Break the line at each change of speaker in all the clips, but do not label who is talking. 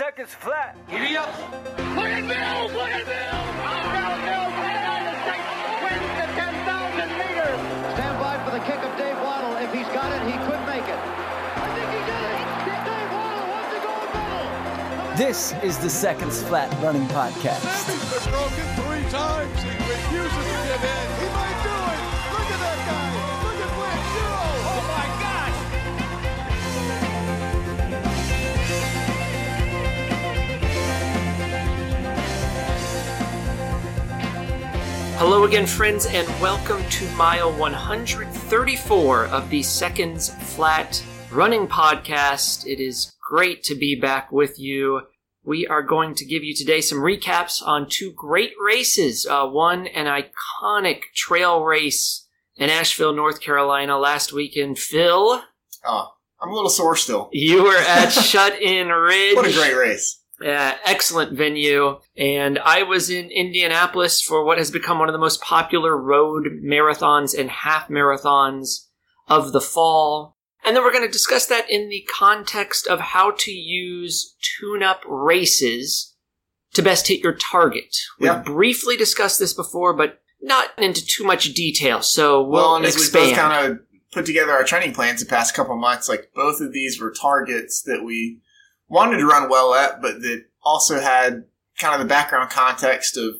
seconds flat.
Give Giddy up.
Look at Mills! Look at Mills! Oscar Mills, the United States wins the 10,000 meters!
Stand by for the kick of Dave Wottle. If he's got it, he could make it. I think he did it! Dave Wottle wants the gold medal!
This is the Seconds Flat Running Podcast.
He's been broken three times. He refuses to give in.
Hello again, friends, and welcome to mile 134 of the Seconds Flat Running Podcast. It is great to be back with you. We are going to give you today some recaps on two great races. Uh, one, an iconic trail race in Asheville, North Carolina last weekend. Phil,
Oh, I'm a little sore still.
you were at Shut In Ridge.
What a great race.
Uh, excellent venue. And I was in Indianapolis for what has become one of the most popular road marathons and half marathons of the fall. And then we're going to discuss that in the context of how to use tune up races to best hit your target. We've briefly discussed this before, but not into too much detail. So we'll,
Well, and as we both kind of put together our training plans the past couple months, like both of these were targets that we wanted to run well at, but that also had kind of the background context of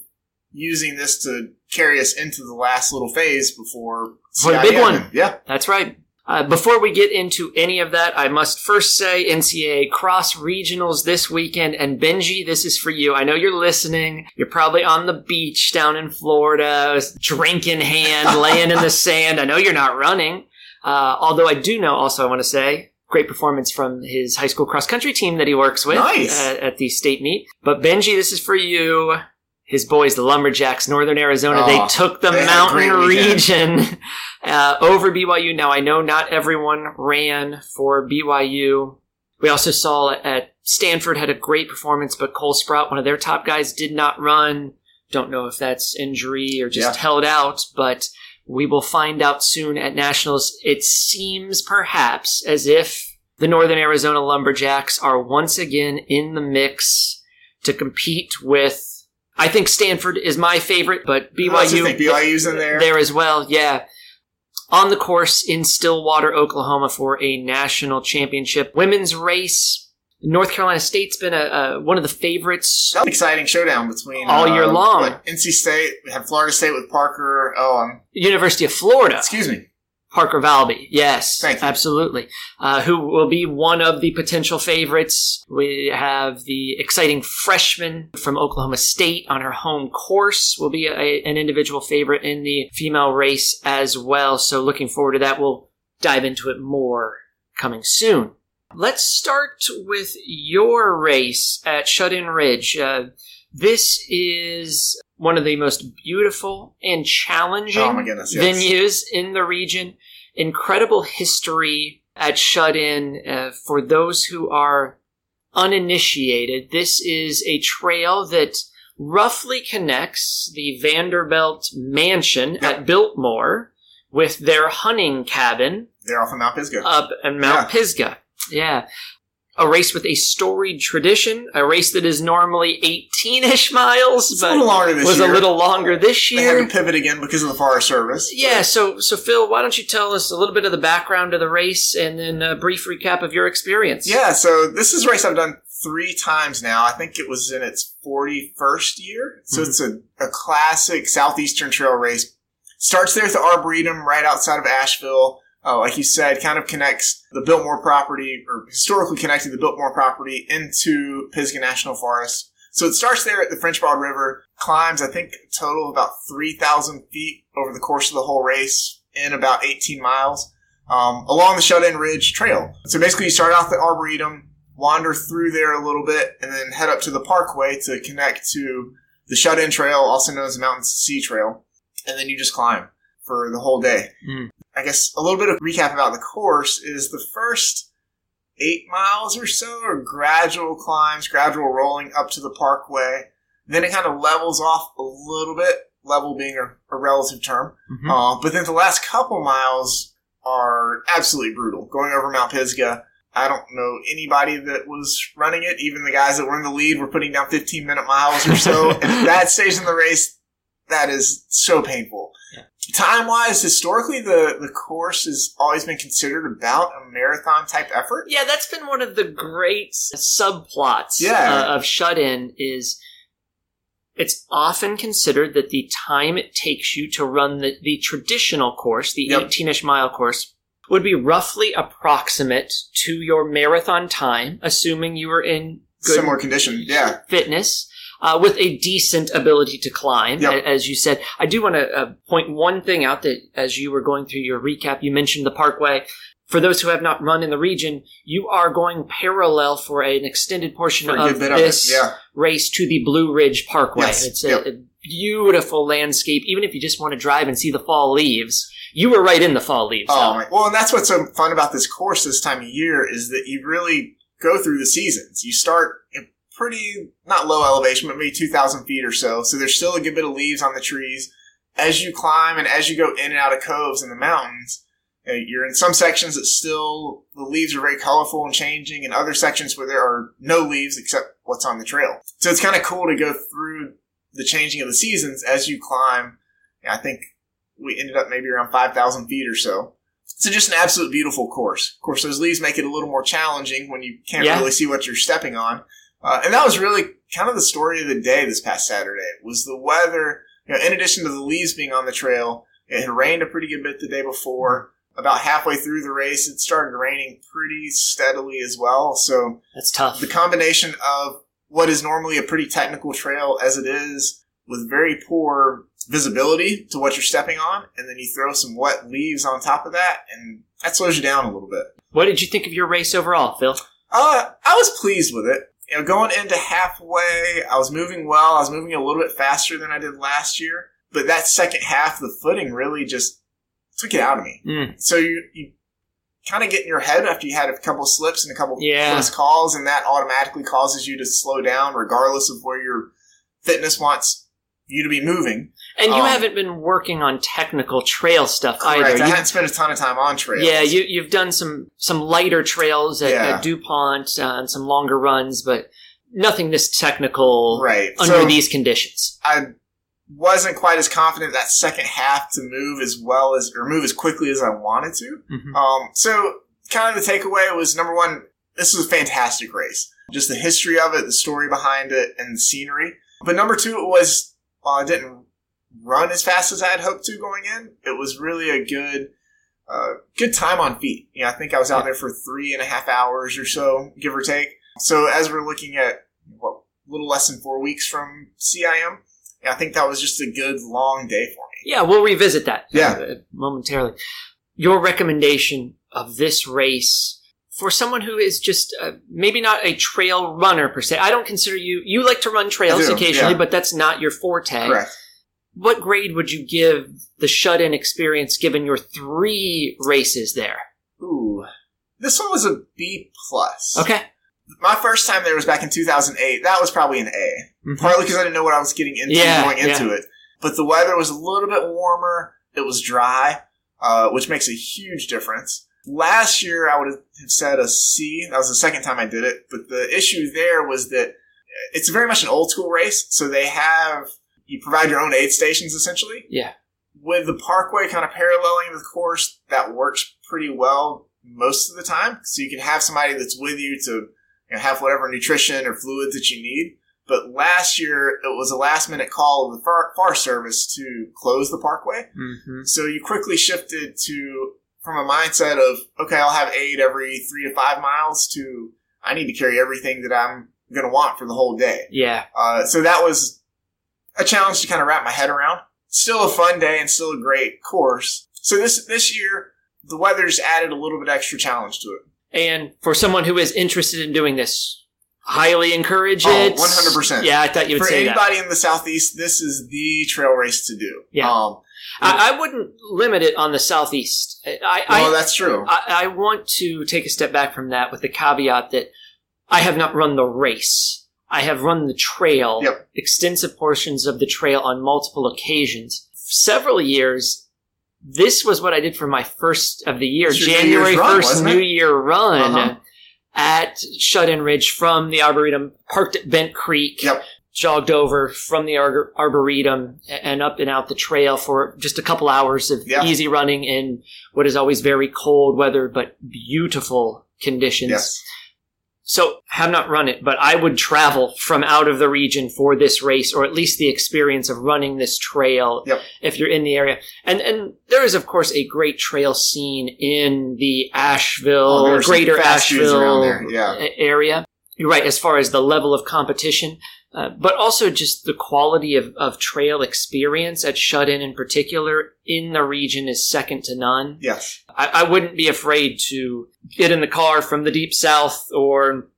using this to carry us into the last little phase before
For the big
CIM.
one.
Yeah.
That's right. Uh, before we get into any of that, I must first say NCAA cross regionals this weekend. And Benji, this is for you. I know you're listening. You're probably on the beach down in Florida, drink in hand, laying in the sand. I know you're not running. Uh, although I do know also, I want to say, great performance from his high school cross country team that he works with
Nice.
at, at the state meet. But Benji, this is for you. His boys, the Lumberjacks, Northern Arizona, they took the
they
mountain region uh, over BYU. Now, I know not everyone ran for BYU. We also saw at Stanford had a great performance, but Cole Sprout, one of their top guys, did not run. Don't know if that's injury or just
Yeah.
held out, but we will find out soon at Nationals. It seems perhaps as if the Northern Arizona Lumberjacks are once again in the mix to compete with. I think Stanford is my favorite, but
I
BYU
think BYU's in there.
there as well. Yeah. On the course in Stillwater, Oklahoma for a national championship women's race. North Carolina State's been a, a one of the favorites.
That was an exciting showdown between
All year
uh,
long.
what, NC State, we have Florida State with Parker. Oh, um,
University of Florida,
excuse me.
Parker Valby. Yes,
Thank you.
absolutely. Uh, who will be one of the potential favorites? We have the exciting freshman from Oklahoma State on her home course. Will be a, an individual favorite in the female race as well. So looking forward to that. We'll dive into it more coming soon. Let's start with your race at Shut In Ridge. Uh, this is one of the most beautiful and challenging
Oh goodness, yes.
venues in the region. Incredible history at Shut In. Uh, for those who are uninitiated, this is a trail that roughly connects the Vanderbilt Mansion at Biltmore with their hunting cabin
They're off of Mount Pisgah.
up at Mount
Yeah.
Pisgah. Yeah. A race with a storied tradition, a race that is normally 18-ish miles,
It's
but
this
was
year.
a little longer this year.
They had to pivot again because of the Forest Service.
Yeah, so so Phil, why don't you tell us a little bit of the background of the race and then a brief recap of your experience?
Yeah, so this is a race I've done three times now. I think it was in its 41st year. So
Mhm.
it's a, a classic Southeastern Trail race. Starts there at the Arboretum right outside of Asheville. Uh, like you said, kind of connects the Biltmore property, or historically connected the Biltmore property into Pisgah National Forest. So it starts there at the French Broad River, climbs, I think, total of about 3,000 feet over the course of the whole race in about 18 miles um, along the Shut In Ridge Trail. So basically, you start off the Arboretum, wander through there a little bit, and then head up to the Parkway to connect to the Shut In Trail, also known as the Mountain Sea Trail, and then you just climb for the whole day.
Mm.
I guess a little bit of recap about the course is the first eight miles or so are gradual climbs, gradual rolling up to the Parkway. Then it kind of levels off a little bit, level being a, a relative term.
Mhm.
Uh, but then the last couple miles are absolutely brutal. Going over Mount Pisgah, I don't know anybody that was running it. Even the guys that were in the lead were putting down 15 minute miles or so. and at that stage in the race, that is so painful. Time wise, historically, the, the course has always been considered about a marathon type effort.
Yeah, that's been one of the great subplots
Yeah.
uh, of Shut In is it's often considered that the time it takes you to run the, the traditional course, the
Yep.
18-ish mile course, would be roughly approximate to your marathon time, assuming you were in good
Similar condition. Yeah.
fitness uh, with a decent ability to climb,
Yep.
as you said. I do want to uh, point one thing out that as you were going through your recap, you mentioned the Parkway. For those who have not run in the region, you are going parallel for an extended portion
For
of this
Yeah.
race to the Blue Ridge Parkway.
Yes.
It's a,
Yep.
a beautiful landscape. Even if you just want to drive and see the fall leaves, you were right in the fall leaves.
Oh, my. Well, and that's what's so fun about this course this time of year is that you really go through the seasons. You start pretty, not low elevation, but maybe 2,000 feet or so. So there's still a good bit of leaves on the trees. As you climb and as you go in and out of coves in the mountains, uh, you're in some sections that still, the leaves are very colorful and changing, and other sections where there are no leaves except what's on the trail. So it's kind of cool to go through the changing of the seasons as you climb. I think we ended up maybe around 5,000 feet or so. So just an absolute beautiful course. Of course, those leaves make it a little more challenging when you can't
Yeah.
really see what you're stepping on. Uh, and that was really kind of the story of the day this past Saturday was the weather. You know, in addition to the leaves being on the trail, it had rained a pretty good bit the day before. About halfway through the race, it started raining pretty steadily as well. So
That's tough.
the combination of what is normally a pretty technical trail as it is with very poor visibility to what you're stepping on and then you throw some wet leaves on top of that and that slows you down a little bit
What did you think of your race overall, Phil?
uh, i was pleased with it you know going into halfway i was moving well i was moving a little bit faster than i did last year but that second half the footing really just took it out of me
Mm.
so you, you kind of get in your head after you had a couple slips and a couple
Yeah.
close calls, and that automatically causes you to slow down, regardless of where your fitness wants you to be moving.
And you
Um,
haven't been working on technical trail stuff
Correct.
either.
I
You-
hadn't spent a ton of time on trails.
yeah, you, you've done some some lighter trails at,
Yeah.
at Dupont uh, and some longer runs, but nothing this technical
right.
under
so
these conditions.
I wasn't quite as confident that second half to move as well as or move as quickly as I wanted to.
Mhm.
Um, so kind of the takeaway was number one, this was a fantastic race. Just the history of it, the story behind it, and the scenery. But number two, it was while I didn't run as fast as I had hoped to going in, it was really a good, uh, good time on feet. You know, I think I was out there for three and a half hours or so, give or take. So as we're looking at what, a little less than four weeks from CIM, I think that was just a good long day for me.
Yeah, we'll revisit that
Yeah.
uh, momentarily. Your recommendation of this race for someone who is just uh, maybe not a trail runner per se. I don't consider you. You like to run trails occasionally,
yeah.
but that's not your forte.
Correct.
What grade would you give the shut-in experience given your three races there?
Ooh. This one was a B plus.
Okay.
My first time there was back in 2008. That was probably an A.
Mhm.
Partly because I didn't know what I was getting into
Yeah,
going into it. But the weather was a little bit warmer. It was dry, uh, which makes a huge difference. Last year, I would have said a C. That was the second time I did it. But the issue there was that it's very much an old school race. So they have, you provide your own aid stations essentially.
Yeah.
With the parkway kind of paralleling the course, that works pretty well most of the time. So you can have somebody that's with you to you know, have whatever nutrition or fluids that you need. But last year, it was a last minute call of the far, service to close the parkway.
hmm
So you quickly shifted to from a mindset of okay, I'll have aid every three to five miles to I need to carry everything that I'm going to want for the whole day.
Yeah.
Uh, so that was a challenge to kind of wrap my head around. Still a fun day and still a great course. So this this year, the weather just added a little bit extra challenge to it.
And for someone who is interested in doing this, highly encourage
Oh,
it.
100%.
Yeah, I thought you would
For
say that.
For anybody in the southeast, this is the trail race to do.
Yeah.
Um,
I, I wouldn't limit it on the southeast. I, I,
well, that's true.
I, I want to take a step back from that with the caveat that I have not run the race. I have run the trail,
Yep.
extensive portions of the trail on multiple occasions. Several years, this was what I did for my first of the year,
It's your New
January
run,
1st? New Year run.
Uh-huh.
at Shut In Ridge from the Arboretum, parked at Bent Creek,
Yep.
jogged over from the Ar- Arboretum and up and out the trail for just a couple hours of
Yeah.
easy running in what is always very cold weather, but beautiful conditions.
Yes.
So have not run it, but I would travel from out of the region for this race, or at least the experience of running this trail
Yep.
if you're in the area. And and there is of course a great trail scene in the
Oh,
Asheville,
there's
greater Asheville
yeah.
area. You're right, as far as the level of competition, uh, but also just the quality of, of trail experience at Shut In in particular in the region is second to none.
Yes.
I, I wouldn't be afraid to get in the car from the deep south or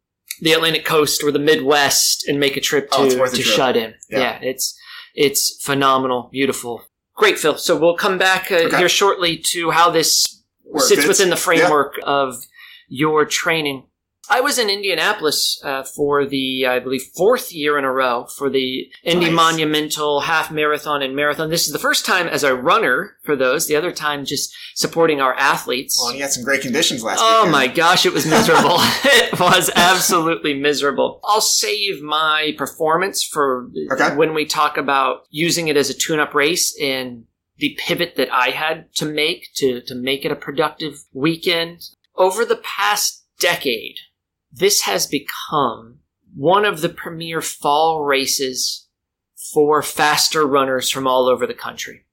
the Atlantic coast or the Midwest and make a trip to,
Oh, it's worth a
to
trip.
shut in.
Yeah.
Yeah. it's it's phenomenal, beautiful. Great, Phil. So we'll come back uh,
Okay.
here shortly to how this
Where
sits within the
Yeah.
framework of your training. I was in Indianapolis uh, for the, I believe, fourth year in a row for the Indy
Nice.
Monumental Half Marathon and Marathon. This is the first time as a runner for those. The other time just supporting our athletes.
Well, and you had some great conditions last
Oh
weekend.
my gosh, it was miserable. it was absolutely miserable. I'll save my performance for
Okay.
when we talk about using it as a tune-up race and the pivot that I had to make to, to make it a productive weekend. Over the past decade, this has become one of the premier fall races for faster runners from all over the country.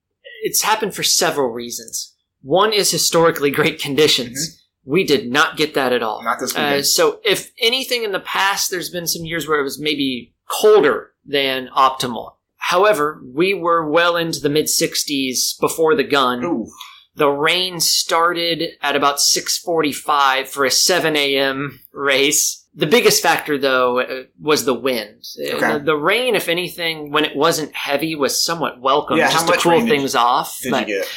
It's happened for several reasons. One is historically great conditions. We did not get that at all.
Not this
Uh,
weekend.
so, if anything in the past, there's been some years where it was maybe colder than optimal. However, we were well into the mid 60s before the gun.
Ooh.
The rain started at about 6:45 for a 7 a.m. race. The biggest factor, though, uh, was the wind. Uh,
Okay.
The, the rain, if anything, when it wasn't heavy, was somewhat welcome,
Yeah,
just to cool things off.
Did
But
you get?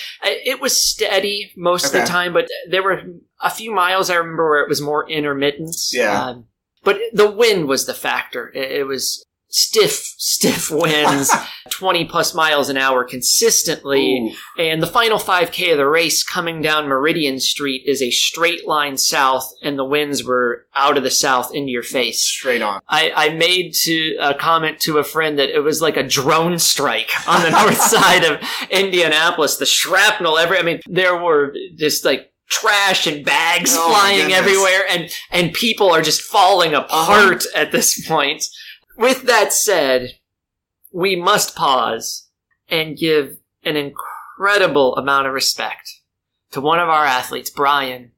It was steady most of the time, but there were a few miles I remember where it was more intermittent.
Yeah.
Um, but the wind was the factor. It, it was stiff, stiff winds, 20 plus miles an hour consistently.
Ooh.
And the final 5K of the race coming down Meridian Street is a straight line south, and the winds were out of the south into your face.
Straight on.
I, I made to a comment to a friend that it was like a drone strike on the north side of Indianapolis. The shrapnel every I mean, there were just like trash and bags
Oh,
flying.
Uh-huh.
everywhere and and people are just falling apart at this point. With that said, we must pause and give an incredible amount of respect to one of our athletes, Brian,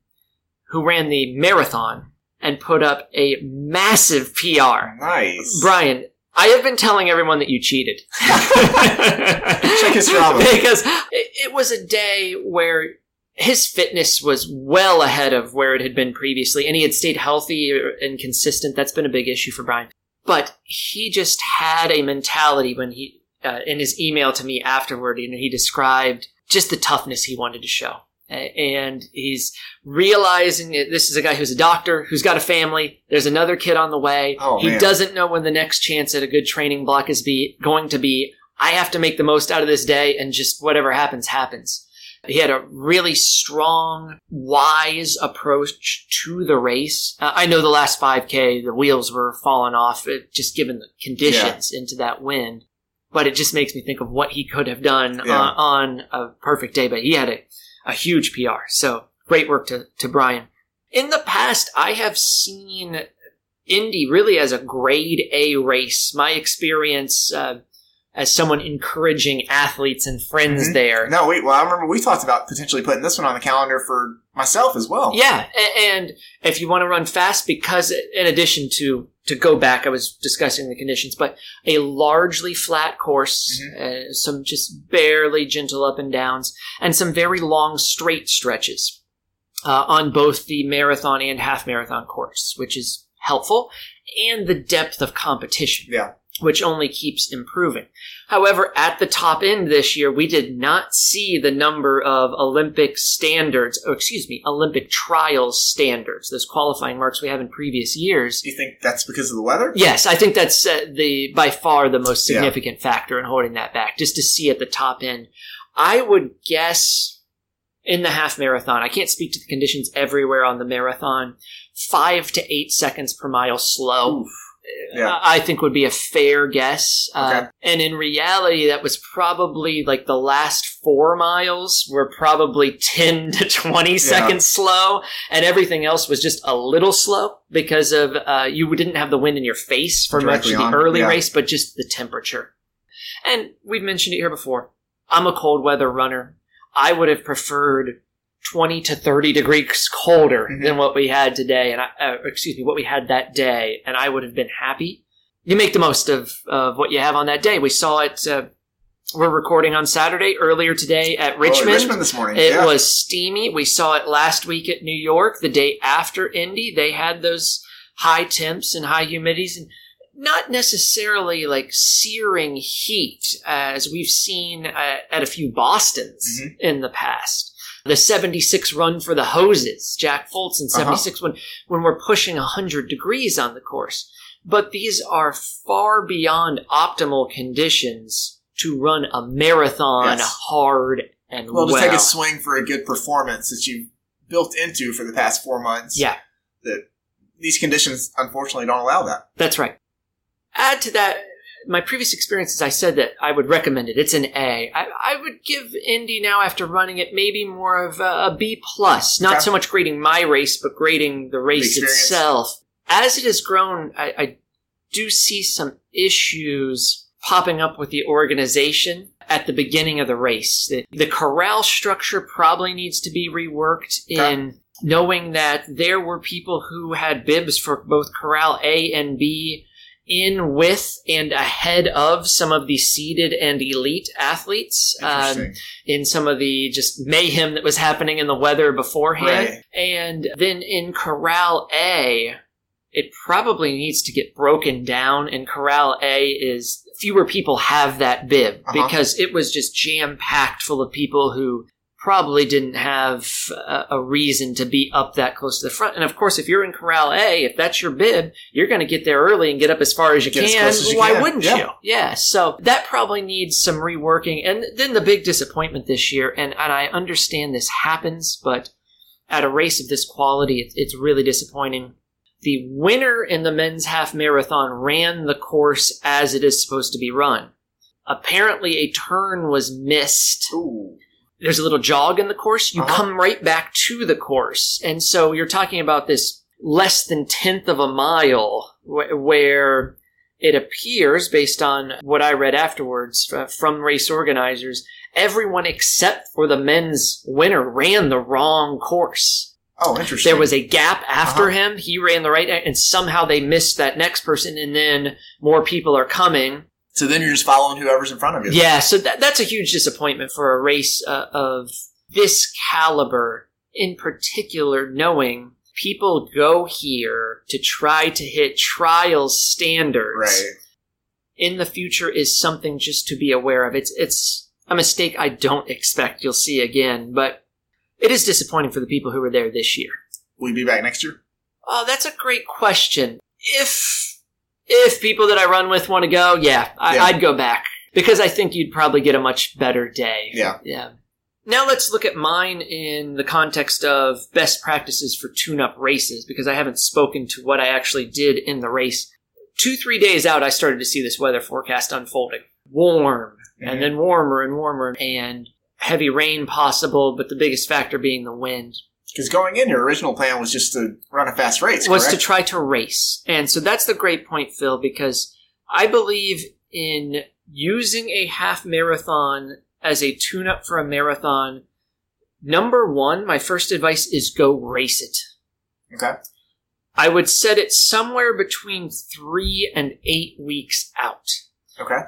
who ran the marathon and put up a massive PR.
Nice.
Brian, I have been telling everyone that you cheated.
Check his Strava.
because it, it was a day where his fitness was well ahead of where it had been previously, and he had stayed healthy and consistent. That's been a big issue for Brian. But he just had a mentality when he, uh, in his email to me afterward, you know, he described just the toughness he wanted to show. And he's realizing that this is a guy who's a doctor, who's got a family. There's another kid on the way.
Oh,
he
man.
doesn't know when the next chance at a good training block is be going to be. I have to make the most out of this day, and just whatever happens, happens. He had a really strong, wise approach to the race. Uh, I know the last 5K, the wheels were falling off, uh, just given the conditions into that wind. But it just makes me think of what he could have done
Yeah.
uh, on a perfect day. But he had a, a huge PR. So great work to, to Brian. In the past, I have seen Indy really as a grade A race. My experience uh, as someone encouraging athletes and friends
Mhm.
there.
No, wait. Well, I remember we talked about potentially putting this one on the calendar for myself as well.
Yeah, and if you want to run fast, because in addition to to go back, I was discussing the conditions, but a largely flat course, uh, some just barely gentle up and downs, and some very long straight stretches uh, on both the marathon and half marathon course, which is helpful, and the depth of competition
Yeah.
Which only keeps improving. However, at the top end this year, we did not see the number of Olympic standards, or excuse me, Olympic trials standards, those qualifying marks we have in previous years.
Do you think that's because of the weather?
Yes, I think that's uh, the by far the most
Yeah.
significant factor in holding that back. Just to see at the top end, I would guess in the half marathon. I can't speak to the conditions everywhere on the marathon. five to eight seconds per mile slow.
Yeah.
I think would be a fair guess. Uh, and in reality, that was probably like the last four miles were probably 10 to 20 seconds slow, and everything else was just a little slow because of uh, you didn't have the wind in your face for much of the
on,
early
yeah.
race, but just the temperature. And we've mentioned it here before. I'm a cold weather runner. I would have preferred 20 to 30 degrees colder
Mhm.
than what we had today, and I, uh, excuse me, what we had that day, and I would have been happy. You make the most of, of what you have on that day. We saw it. Uh, we're recording on Saturday earlier today at
Oh,
Richmond.
Richmond this morning.
It
yeah.
was steamy. We saw it last week at New York. The day after Indy, they had those high temps and high humidities and not necessarily like searing heat as we've seen uh, at a few Bostons
Mhm.
in the past. The 76 run for the hoses, Jack Fultz,
Uh-huh.
76 when, when we're pushing 100 degrees on the course. But these are far beyond optimal conditions to run a marathon
Yes.
hard and
well,
well.
just take a swing for a good performance that you've built into for the past four months.
Yeah.
That these conditions unfortunately don't allow that.
That's right. Add to that, my previous experiences, I said that I would recommend it. It's an A. I, I would give Indy now after running it maybe more of a, a B plus. Not so much grading my race, but grading the race
experience.
itself. As it has grown, I, I do see some issues popping up with the organization at the beginning of the race. The, the corral structure probably needs to be reworked
Okay.
in knowing that there were people who had bibs for both corral A and B in with and ahead of some of the seeded and elite athletes um, in some of the just mayhem that was happening in the weather beforehand.
Right.
And then in Corral A, it probably needs to get broken down. And Corral A is fewer people have that bib
Uh-huh.
because it was just jam packed full of people who probably didn't have a, a reason to be up that close to the front. And of course, if you're in Corral A, if that's your bib, you're going to get there early and get up as far as you
Get
can.
close as you
Why
can.
wouldn't
Yeah.
you? Yeah. So that probably needs some reworking. And then the big disappointment this year, and, and I understand this happens, but at a race of this quality, it's, it's really disappointing. The winner in the men's half marathon ran the course as it is supposed to be run. Apparently, a turn was missed
Ooh.
There's a little jog in the course, you
Uh-huh.
come right back to the course. And so you're talking about this less than tenth of a mile wh- where it appears, based on what I read afterwards uh, from race organizers, everyone except for the men's winner ran the wrong course.
Oh, interesting.
There was a gap after
Uh-huh.
him. He ran the right, and somehow they missed that next person, and then more people are coming.
So then you're just following whoever's in front of you.
Yeah, so that, that's a huge disappointment for a race uh, of this caliber, in particular, knowing people go here to try to hit trials standards.
Right.
In the future is something just to be aware of. It's it's a mistake I don't expect you'll see again, but it is disappointing for the people who were there this year.
Will you be back next year?
Oh, that's a great question. If if people that I run with want to go, yeah, I,
Yeah.
I'd go back because I think you'd probably get a much better day.
Yeah.
yeah. Now let's look at mine in the context of best practices for tune-up races because I haven't spoken to what I actually did in the race. Two three days out, I started to see this weather forecast unfolding. Warm,
Mhm.
and then warmer and warmer, and heavy rain possible, but the biggest factor being the wind
Because going in, your original plan was just to run a fast race.
was to try to race. And so that's the great point, Phil, because I believe in using a half marathon as a tune up for a marathon. Number one, my first advice is go race it.
Okay.
I would set it somewhere between three and eight weeks out.
Okay.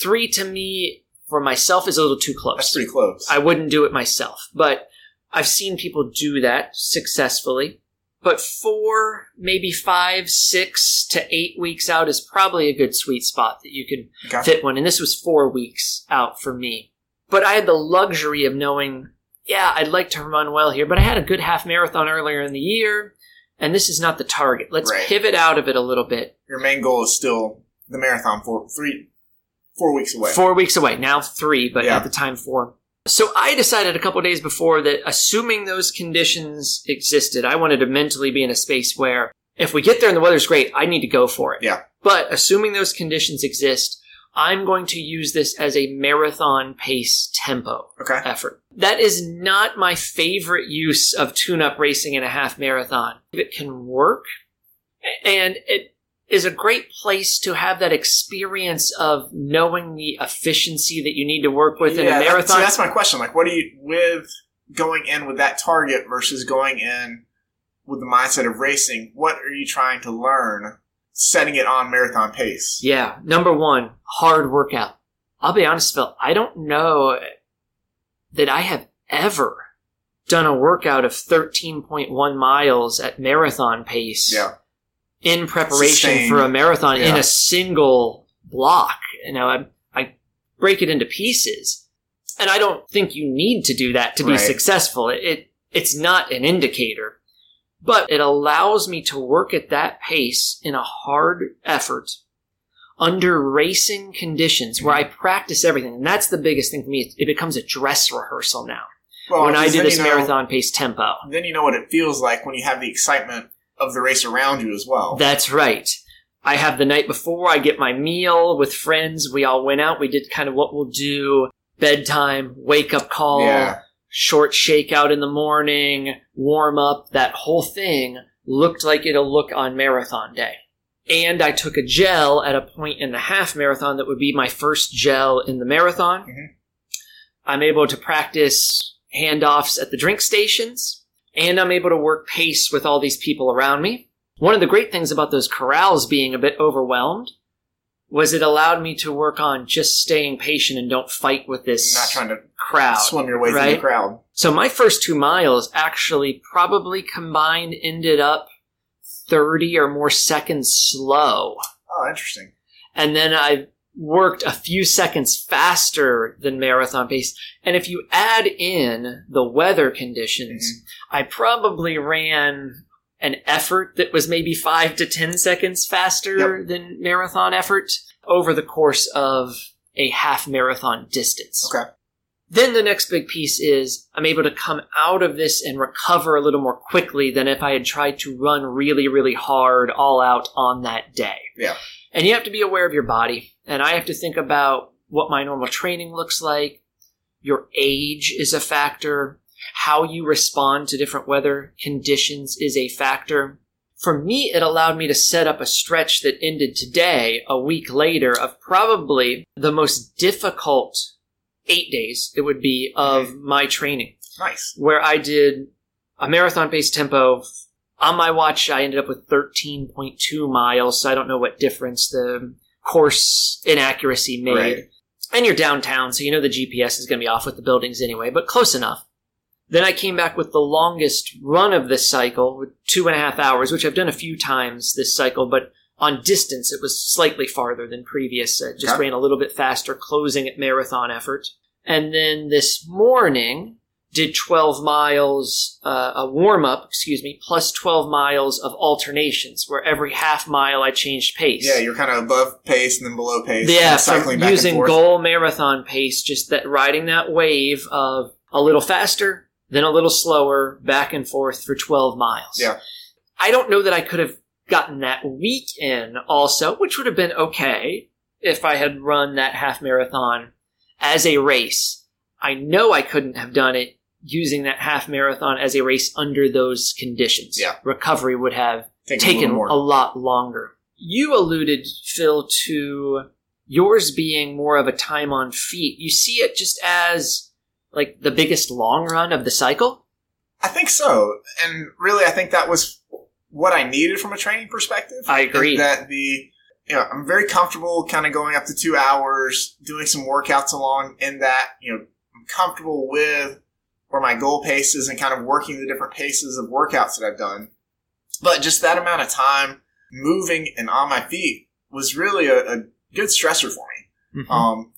Three to me, for myself, is a little too close.
That's pretty close.
I wouldn't do it myself, but I've seen people do that successfully. But four, maybe five, six to eight weeks out is probably a good sweet spot that you can
okay.
fit one. And this was four weeks out for me. But I had the luxury of knowing, yeah, I'd like to run well here, but I had a good half marathon earlier in the year, and this is not the target. Let's
Right.
pivot out of it a little bit.
Your main goal is still the marathon for three, four weeks away.
Four weeks away, now three, but
Yeah.
at the time four. So I decided a couple days before that assuming those conditions existed, I wanted to mentally be in a space where if we get there and the weather's great, I need to go for it.
Yeah.
But assuming those conditions exist, I'm going to use this as a marathon pace tempo
Okay.
effort. That is not my favorite use of tune up racing in a half marathon. If it can work and it is a great place to have that experience of knowing the efficiency that you need to work with in a
that-
marathon.
that's my question. Like, what do you with going in with that target versus going in with the mindset of racing? What are you trying to learn? Setting it on marathon pace.
Yeah, number one, hard workout. I'll be honest, Phil, I don't know that I have ever done a workout of 13.1 miles at marathon pace
Yeah.
In preparation for a marathon in a single block. You know, I, I break it into pieces. And I don't think you need to do that to be
Right.
successful. It, it it's not an indicator, but it allows me to work at that pace in a hard effort under racing conditions where mm-hmm. I practice everything. And that's the biggest thing for me. It, becomes a dress rehearsal now
Well,
when I do this
you know-
marathon pace tempo.
then you know what it feels like when you have the excitement of the race around you as well.
That's right. I have the night before, I get my meal with friends. We all went out. We did kind of what we'll do bedtime, wake up call,
yeah.
short shakeout in the morning, warm up. That whole thing looked like it'll look on marathon day. And I took a gel at a point in the half marathon that would be my first gel in the marathon.
Mhm.
I'm able to practice handoffs at the drink stations, and I'm able to work pace with all these people around me. One of the great things about those corrals being a bit overwhelmed was it allowed me to work on just staying patient and don't fight with this
Not trying to
crowd.
swim your way through the crowd.
So my first two miles actually probably combined ended up 30 or more seconds slow.
Oh, interesting.
And then I worked a few seconds faster than marathon pace. And if you add in the weather conditions, mm-hmm. I probably ran an effort that was maybe five to 10 seconds faster than marathon effort over the course of a half marathon distance.
Okay.
Then the next big piece is I'm able to come out of this and recover a little more quickly than if I had tried to run really, really hard all out on that day.
Yeah.
And you have to be aware of your body. And I have to think about what my normal training looks like. Your age is a factor. How you respond to different weather conditions is a factor. For me, it allowed me to set up a stretch that ended today, a week later, of probably the most difficult eight days it would be of my training,
Nice.
where I did a marathon based tempo. On my watch, I ended up with 13.2 miles, so I don't know what difference the course inaccuracy made.
Right.
And you're downtown, so you know the GPS is going to be off with the buildings anyway, but close enough. Then I came back with the longest run of this cycle, with two and a half hours, which I've done a few times this cycle, but on distance it was slightly farther than previous. I just
Okay.
ran a little bit faster, closing at marathon effort. And then this morning did 12 miles, uh, a warm up, excuse me, plus 12 miles of alternations, where every half mile I changed pace.
Yeah, you're kind of above pace and then below pace.
Yeah,
cycling back
using
and forth.
goal marathon pace, just that riding that wave of a little faster, then a little slower, back and forth for 12 miles.
Yeah.
I don't know that I could have gotten that week in also, which would have been okay if I had run that half marathon as a race. I know I couldn't have done it using that half marathon as a race under those conditions.
Yeah.
Recovery would have taken
more.
a lot longer. You alluded, Phil, to yours being more of a time on feet. You see it just as like the biggest long run of the cycle?
I think so. And really, I think that was what I needed from a training perspective.
I agree.
That the, you know, I'm very comfortable kind of going up to two hours, doing some workouts along in that, you know, I'm comfortable with where my goal paces and kind of working the different paces of workouts that I've done. But just that amount of time moving and on my feet was really a, a good stressor for me.
Mhm.
Um,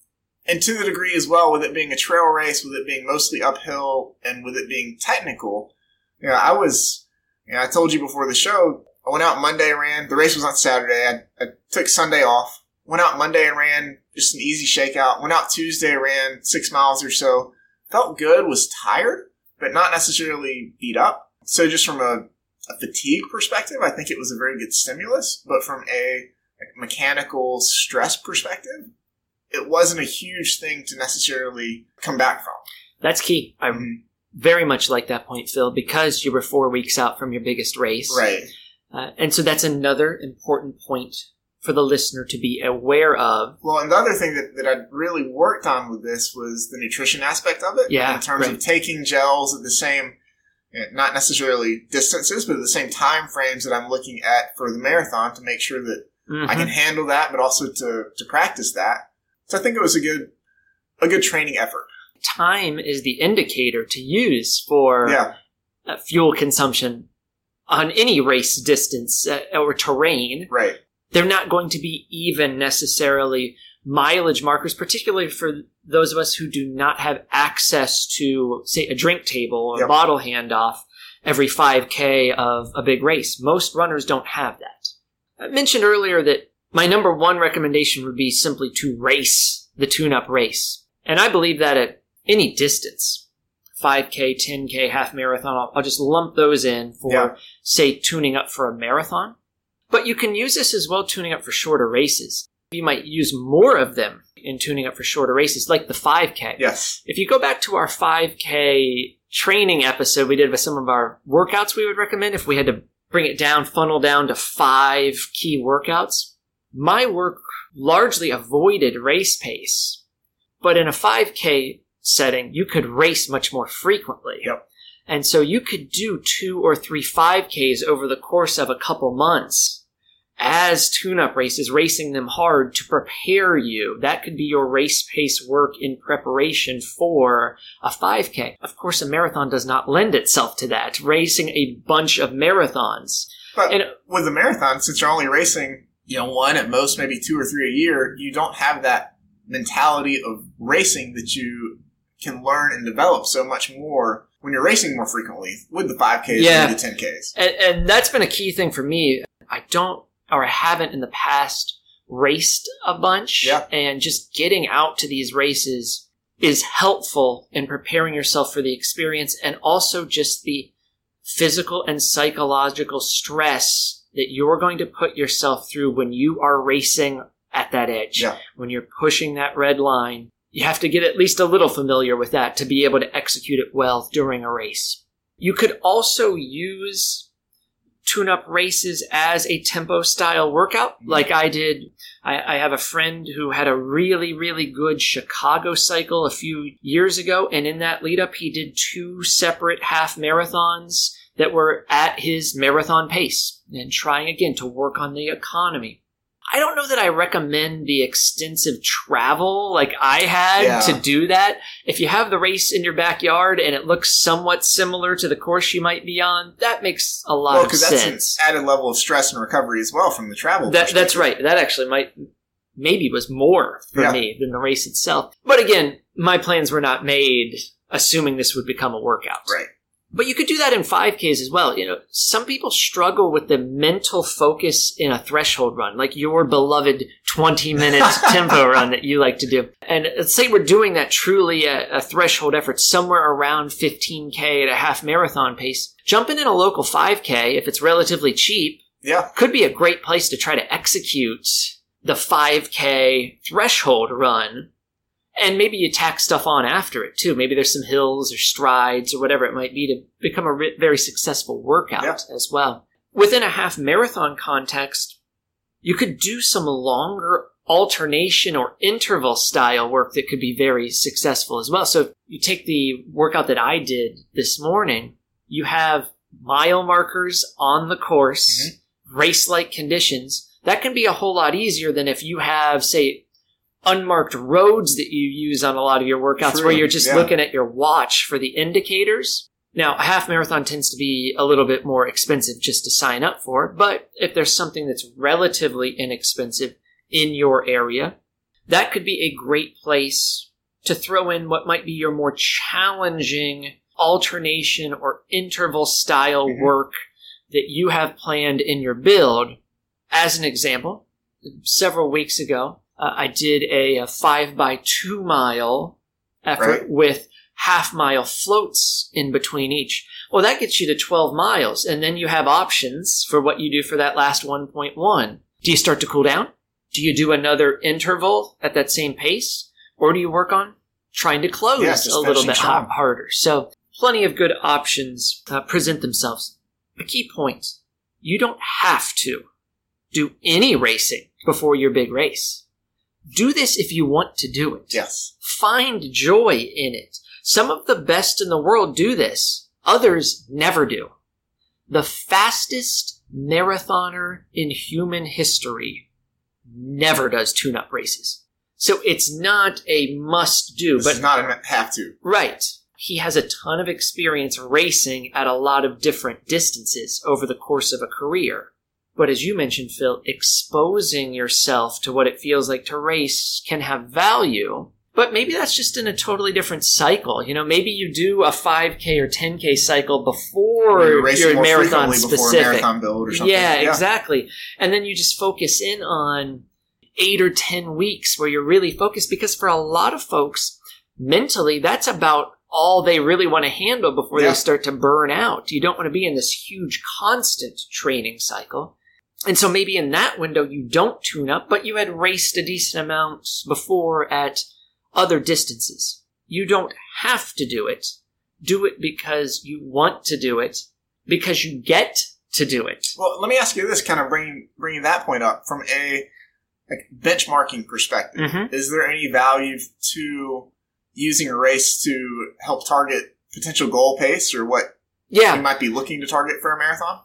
and to the degree as well, with it being a trail race, with it being mostly uphill, and with it being technical, you know, I was, you know, I told you before the show, I went out Monday and ran. The race was on Saturday. I, I took Sunday off. Went out Monday and ran just an easy shakeout. Went out Tuesday, ran six miles or so. Felt good, was tired, but not necessarily beat up. So just from a, a fatigue perspective, I think it was a very good stimulus. But from a like, mechanical stress perspective, it wasn't a huge thing to necessarily come back from.
That's key. I
Mhm.
very much like that point, Phil, because you were four weeks out from your biggest race.
Right.
Uh, and so that's another important point for the listener to be aware of.
Well, and the other thing that, that I really worked on with this was the nutrition aspect of it.
Yeah,
In terms
right.
of taking gels at the same, eh, not necessarily distances, but at the same time frames that I'm looking at for the marathon to make sure that I can handle that, but also to, to practice that. So I think it was a good, a good training effort.
Time is the indicator to use for
Yeah.
uh, fuel consumption on any race distance uh, or terrain.
Right.
They're not going to be even necessarily mileage markers, particularly for those of us who do not have access to, say, a drink table or
Yep.
bottle handoff every 5K of a big race. Most runners don't have that. I mentioned earlier that my number one recommendation would be simply to race the tune up race. And I believe that at any distance 5K, 10K, half marathon I'll, I'll just lump those in for,
Yeah.
say, tuning up for a marathon. But you can use this as well tuning up for shorter races. You might use more of them in tuning up for shorter races, like the 5K.
Yes.
If you go back to our 5K training episode we did with some of our workouts we would recommend if we had to bring it down, funnel down to five key workouts, my work largely avoided race pace. But in a 5K setting, you could race much more frequently.
Yep.
And so you could do two or three 5Ks over the course of a couple months as tune up races, racing them hard to prepare you. That could be your race pace work in preparation for a 5K. Of course, a marathon does not lend itself to that. Racing a bunch of marathons.
But
And-
with a marathon, since you're only racing, you know, one at most, maybe two or three a year, you don't have that mentality of racing that you can learn and develop so much more when you're racing more frequently with the 5Ks
Yeah.
and the 10Ks.
And, and that's been a key thing for me. I don't, or I haven't in the past raced a bunch.
Yeah.
And just getting out to these races is helpful in preparing yourself for the experience and also just the physical and psychological stress that you're going to put yourself through when you are racing at that edge.
Yeah.
When you're pushing that red line, you have to get at least a little familiar with that to be able to execute it well during a race. You could also use tune up races as a tempo style workout, mm-hmm. like I did. I, I have a friend who had a really, really good Chicago cycle a few years ago, and in that lead up, he did two separate half marathons that were at his marathon pace and trying again to work on the economy. I don't know that I recommend the extensive travel like I had
Yeah.
to do that. If you have the race in your backyard and it looks somewhat similar to the course you might be on, that makes a lot
Well,
of
that's
sense.
an added level of stress and recovery as well from the travel.
That, that's right. That actually might maybe was more for
Yeah.
me than the race itself. But again, my plans were not made assuming this would become a workout.
Right.
But you could do that in 5Ks as well. You know, some people struggle with the mental focus in a threshold run, like your beloved 20 minute tempo run that you like to do. And let's say we're doing that truly a, a threshold effort somewhere around 15K at a half marathon pace. Jumping in a local 5K, if it's relatively cheap,
Yeah.
could be a great place to try to execute the 5K threshold run. And maybe you tack stuff on after it too. Maybe there's some hills or strides or whatever it might be to become a very successful workout
Yeah.
as well. Within a half marathon context, you could do some longer alternation or interval style work that could be very successful as well. So you take the workout that I did this morning, you have mile markers on the course, mm-hmm. race like conditions. That can be a whole lot easier than if you have, say, unmarked roads that you use on a lot of your workouts
True,
where you're just
yeah.
looking at your watch for the indicators. Now, a half marathon tends to be a little bit more expensive just to sign up for, but if there's something that's relatively inexpensive in your area, that could be a great place to throw in what might be your more challenging alternation or interval style
Mhm.
work that you have planned in your build. As an example, several weeks ago, uh, I did a, a five by two mile effort
Right.
with half mile floats in between each. Well, that gets you to 12 miles, and then you have options for what you do for that last 1.1. Do you start to cool down? Do you do another interval at that same pace? Or do you work on trying to close a little bit harder? So, plenty of good options uh, present themselves. A key point you don't have to do any racing before your big race. Do this if you want to do it.
Yes.
Find joy in it. Some of the best in the world do this. Others never do. The fastest marathoner in human history never does tune-up races. So it's not a must do, but
not a have to.
Right. He has a ton of experience racing at a lot of different distances over the course of a career. But as you mentioned, Phil, exposing yourself to what it feels like to race can have value. But maybe that's just in a totally different cycle. You know, maybe you do a 5K or 10K cycle before
you're
your marathon
frequently before
specific.
marathon build or something.
Yeah, exactly. And then you just focus in on eight or 10 weeks where you're really focused because for a lot of folks, mentally, that's about all they really want to handle before
Yeah.
they start to burn out. You don't want to be in this huge constant training cycle. And so maybe in that window you don't tune up, but you had raced a decent amount before at other distances. You don't have to do it. Do it because you want to do it, because you get to do it.
Well, let me ask you this, kind of bringing bringing that point up from a like benchmarking perspective.
Mhm.
Is there any value to using a race to help target potential goal pace or what
Yeah.
you might be looking to target for a marathon?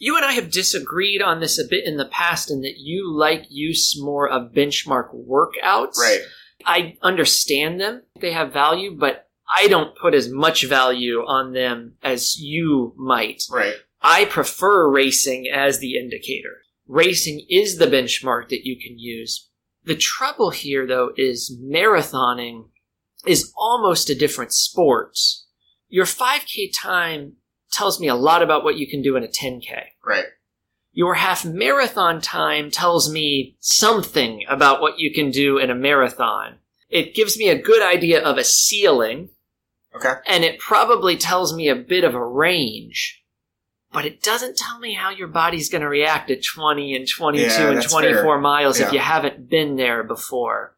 You and I have disagreed on this a bit in the past in that you like use more of benchmark workouts.
Right.
I understand them. They have value, but I don't put as much value on them as you might.
Right.
I prefer racing as the indicator. Racing is the benchmark that you can use. The trouble here, though, is marathoning is almost a different sport. Your 5K time tells me a lot about what you can do in a 10K.
Right.
Your half marathon time tells me something about what you can do in a marathon. It gives me a good idea of a ceiling,
Okay.
and it probably tells me a bit of a range. But it doesn't tell me how your body's going to react at 20 and 22
Yeah,
and 24
fair.
miles if you haven't been there before.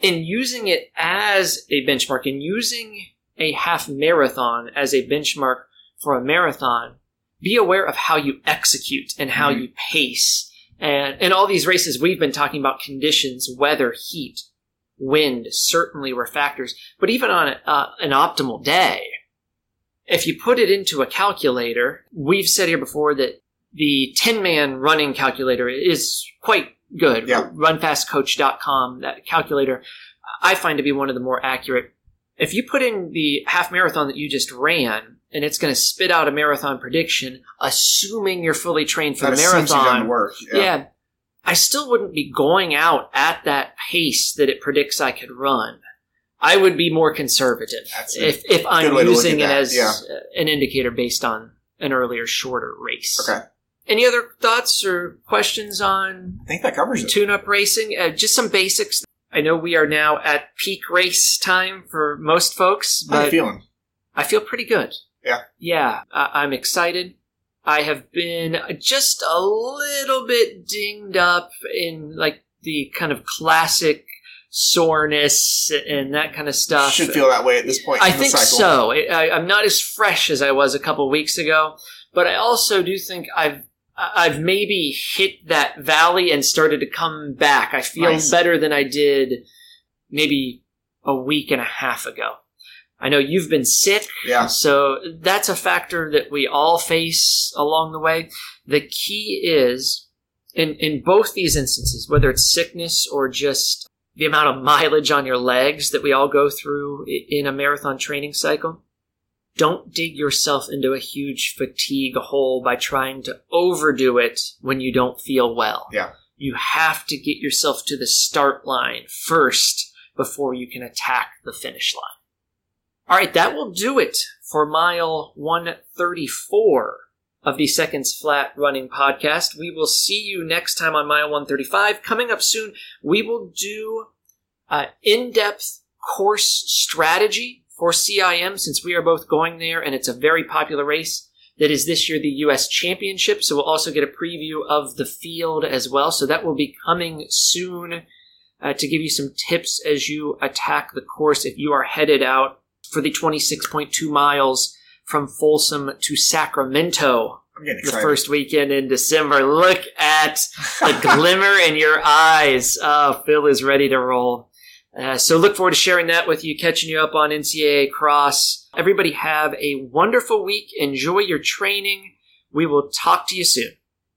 In using it as a benchmark, in using a half marathon as a benchmark for a marathon, be aware of how you execute and how
Mhm.
you pace. And in all these races, we've been talking about conditions, weather, heat, wind certainly were factors. But even on a, uh, an optimal day, if you put it into a calculator, we've said here before that the Tinman running calculator is quite good.
Yeah.
Runfastcoach.com, that calculator, I find to be one of the more accurate. If you put in the half marathon that you just ran, and it's going to spit out a marathon prediction, assuming you're fully trained for
That
the
assumes you've done
marathon.
work.
yeah. I still wouldn't be going out at that pace that it predicts I could run. I would be more conservative if if I'm
good way to look
using it as
yeah.
an indicator based on an earlier, shorter race.
Okay.
Any other thoughts or questions on
I think that covers it.
tune-up racing? Uh, just some basics. I know we are now at peak race time for most folks,
How you feeling?
I feel pretty good.
Yeah.
Yeah, I- I'm excited. I have been just a little bit dinged up in like the kind of classic soreness and that kind of stuff.
You should feel that way at this point.
I
in the
think
cycle.
so. I, I'm not as fresh as I was a couple weeks ago, but I also do think I've I've maybe hit that valley and started to come back. I feel
Nice.
better than I did maybe a week and a half ago. I know you've been sick,
Yeah.
so that's a factor that we all face along the way. The key is in in both these instances, whether it's sickness or just the amount of mileage on your legs that we all go through in a marathon training cycle, don't dig yourself into a huge fatigue hole by trying to overdo it when you don't feel well.
Yeah.
You have to get yourself to the start line first before you can attack the finish line. All right, that will do it for mile 134 of the Seconds Flat Running Podcast. We will see you next time on mile 135. Coming up soon, we will do uh, in depth course strategy for CIM since we are both going there and it's a very popular race. That is this year the U.S. Championship. So we'll also get a preview of the field as well. So that will be coming soon uh, to give you some tips as you attack the course if you are headed out for the 26.2 miles from Folsom to Sacramento the first weekend in December. Look at the glimmer in your eyes. Oh, Phil is ready to roll. Uh, so look forward to sharing that with you, catching you up on NCAA Cross. Everybody have a wonderful week. Enjoy your training. We will talk to you soon.